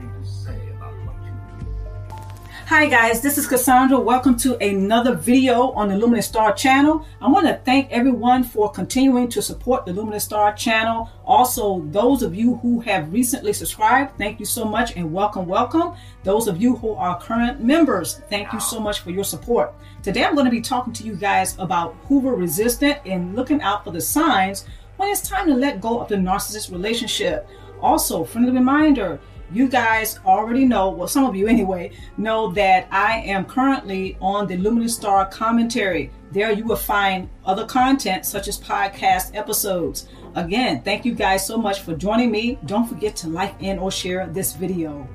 anything to say about what you do. Hi guys, this is Cassandra. Welcome to another video on the Luminous Star channel. I want to thank everyone for continuing to support the Luminous Star channel. Also, those of you who have recently subscribed, thank you so much and welcome, welcome. Those of you who are current members, thank you so much for your support. Today I'm going to be talking to you guys about Hoover resistant and looking out for the signs when it's time to let go of the narcissist relationship. Also, friendly reminder, you guys already know, well, some of you anyway, know that I am currently on the Luminous Star commentary. There you will find other content such as podcast episodes. Again, thank you guys so much for joining me. Don't forget to like and or share this video.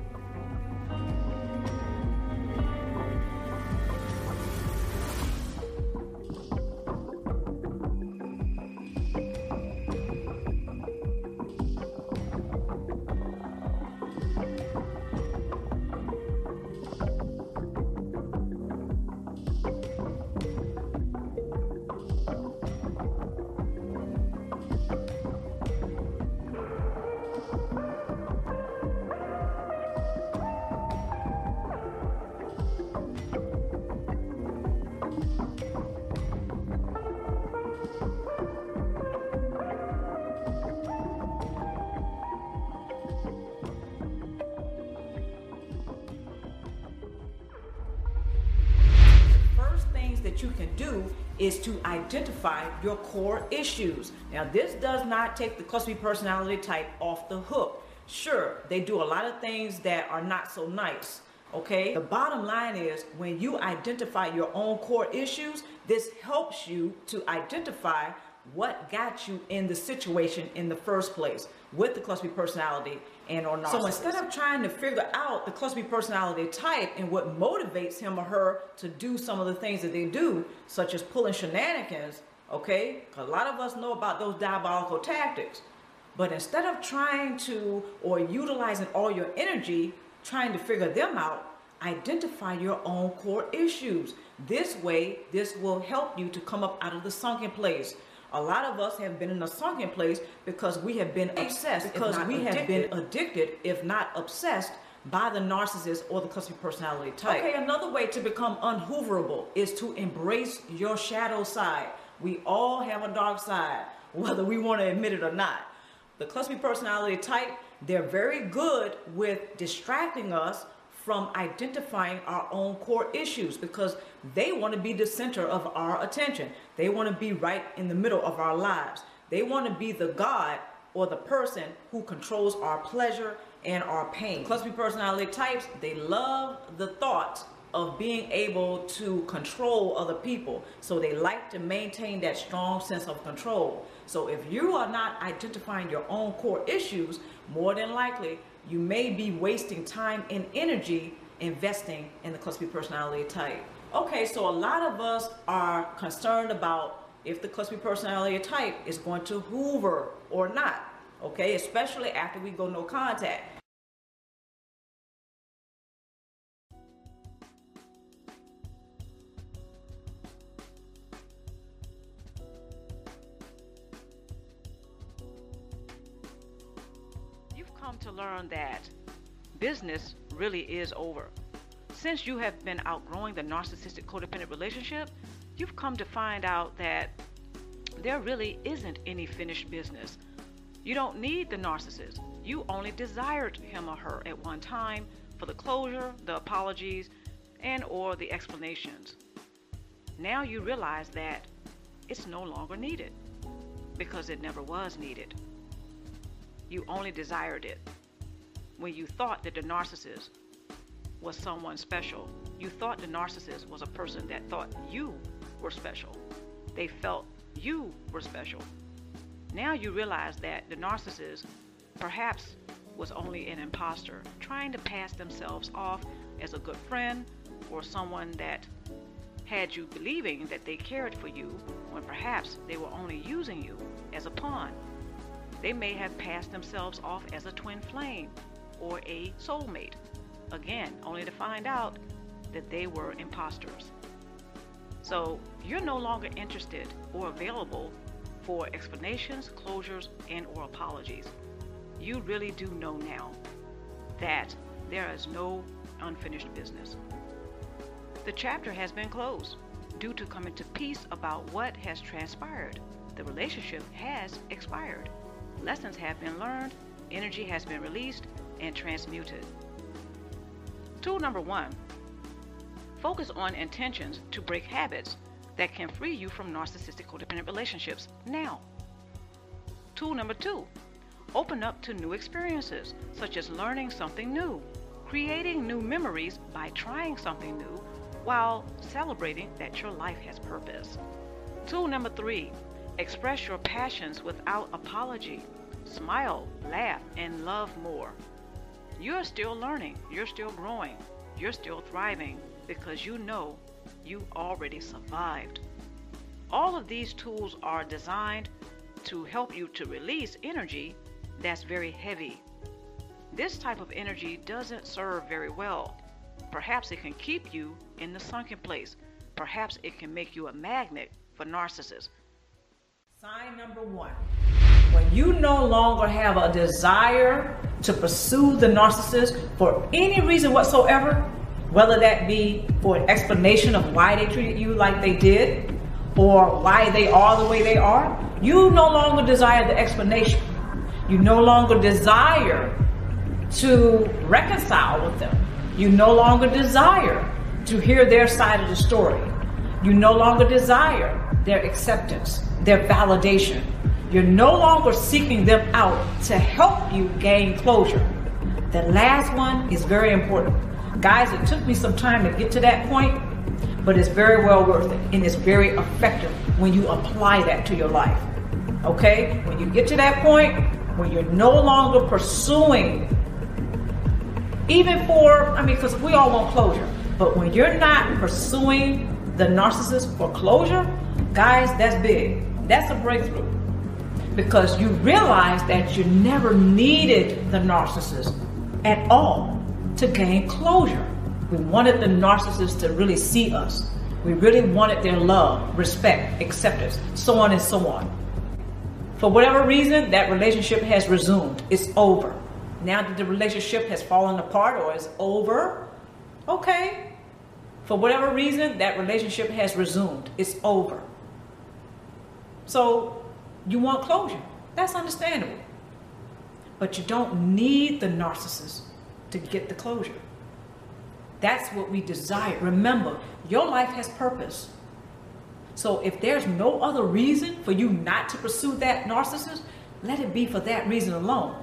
That you can do is to identify your core issues. Now, this does not take the cluster B personality type off the hook. Sure, they do a lot of things that are not so nice. Okay, the bottom line is when you identify your own core issues, this helps you to identify what got you in the situation in the first place with the cluster B personality and or narcissist. So instead of trying to figure out the cluster B personality type and what motivates him or her to do some of the things that they do, such as pulling shenanigans, okay? A lot of us know about those diabolical tactics. But instead of trying to or utilizing all your energy trying to figure them out, identify your own core issues. This way, this will help you to come up out of the sunken place. A lot of us have been in a sunken place because we have been obsessed, because we addicted. have been addicted, if not obsessed, by the narcissist or the cluster personality type. Okay, another way to become unhooverable is to embrace your shadow side. We all have a dark side, whether we want to admit it or not. The cluster personality type, they're very good with distracting us from identifying our own core issues because they want to be the center of our attention. They want to be right in the middle of our lives. They want to be the God or the person who controls our pleasure and our pain. Cluster personality types, they love the thought of being able to control other people. So they like to maintain that strong sense of control. So if you are not identifying your own core issues, more than likely you may be wasting time and energy investing in the cluster personality type. Okay, so a lot of us are concerned about if the cluster personality type is going to hoover or not. Okay, especially after we go no contact. Come to learn that business really is over. Since you have been outgrowing the narcissistic codependent relationship, you've come to find out that there really isn't any finished business. You don't need the narcissist. You only desired him or her at one time for the closure, the apologies, and or the explanations. Now you realize that it's no longer needed because it never was needed you only desired it. When you thought that the narcissist was someone special, you thought the narcissist was a person that thought you were special. They felt you were special. Now you realize that the narcissist perhaps was only an imposter, trying to pass themselves off as a good friend or someone that had you believing that they cared for you when perhaps they were only using you as a pawn they may have passed themselves off as a twin flame or a soulmate. Again, only to find out that they were imposters. So you're no longer interested or available for explanations, closures, and or apologies. You really do know now. that there is no unfinished business. The chapter has been closed due to coming to peace about what has transpired. The relationship has expired. Lessons have been learned, energy has been released and transmuted. Tool number one focus on intentions to break habits that can free you from narcissistic codependent relationships now. Tool number two open up to new experiences, such as learning something new, creating new memories by trying something new, while celebrating that your life has purpose. Tool number three express your passions without apology. Smile, laugh, and love more. You're still learning, you're still growing, you're still thriving because you know you already survived. All of these tools are designed to help you to release energy that's very heavy. This type of energy doesn't serve very well. Perhaps it can keep you in the sunken place. Perhaps it can make you a magnet for narcissists. Sign number one when you no longer have a desire to pursue the narcissist for any reason whatsoever, whether that be for an explanation of why they treated you like they did or why they are the way they are, you no longer desire the explanation. You no longer desire to reconcile with them. You no longer desire to hear their side of the story. You no longer desire their acceptance, their validation. You're no longer seeking them out to help you gain closure. The last one is very important. Guys, it took me some time to get to that point, but it's very well worth it and it's very effective when you apply that to your life. Okay? When you get to that point where you're no longer pursuing, even for, I mean, because we all want closure, but when you're not pursuing the narcissist for closure, guys, that's big. That's a breakthrough. Because you realize that you never needed the narcissist at all to gain closure. We wanted the narcissist to really see us. We really wanted their love, respect, acceptance, so on and so on. For whatever reason, that relationship has resumed. It's over. Now that the relationship has fallen apart or is over, okay. For whatever reason, that relationship has resumed. It's over. So you want closure. That's understandable. But you don't need the narcissist to get the closure. That's what we desire. Remember, your life has purpose. So if there's no other reason for you not to pursue that narcissist, let it be for that reason alone.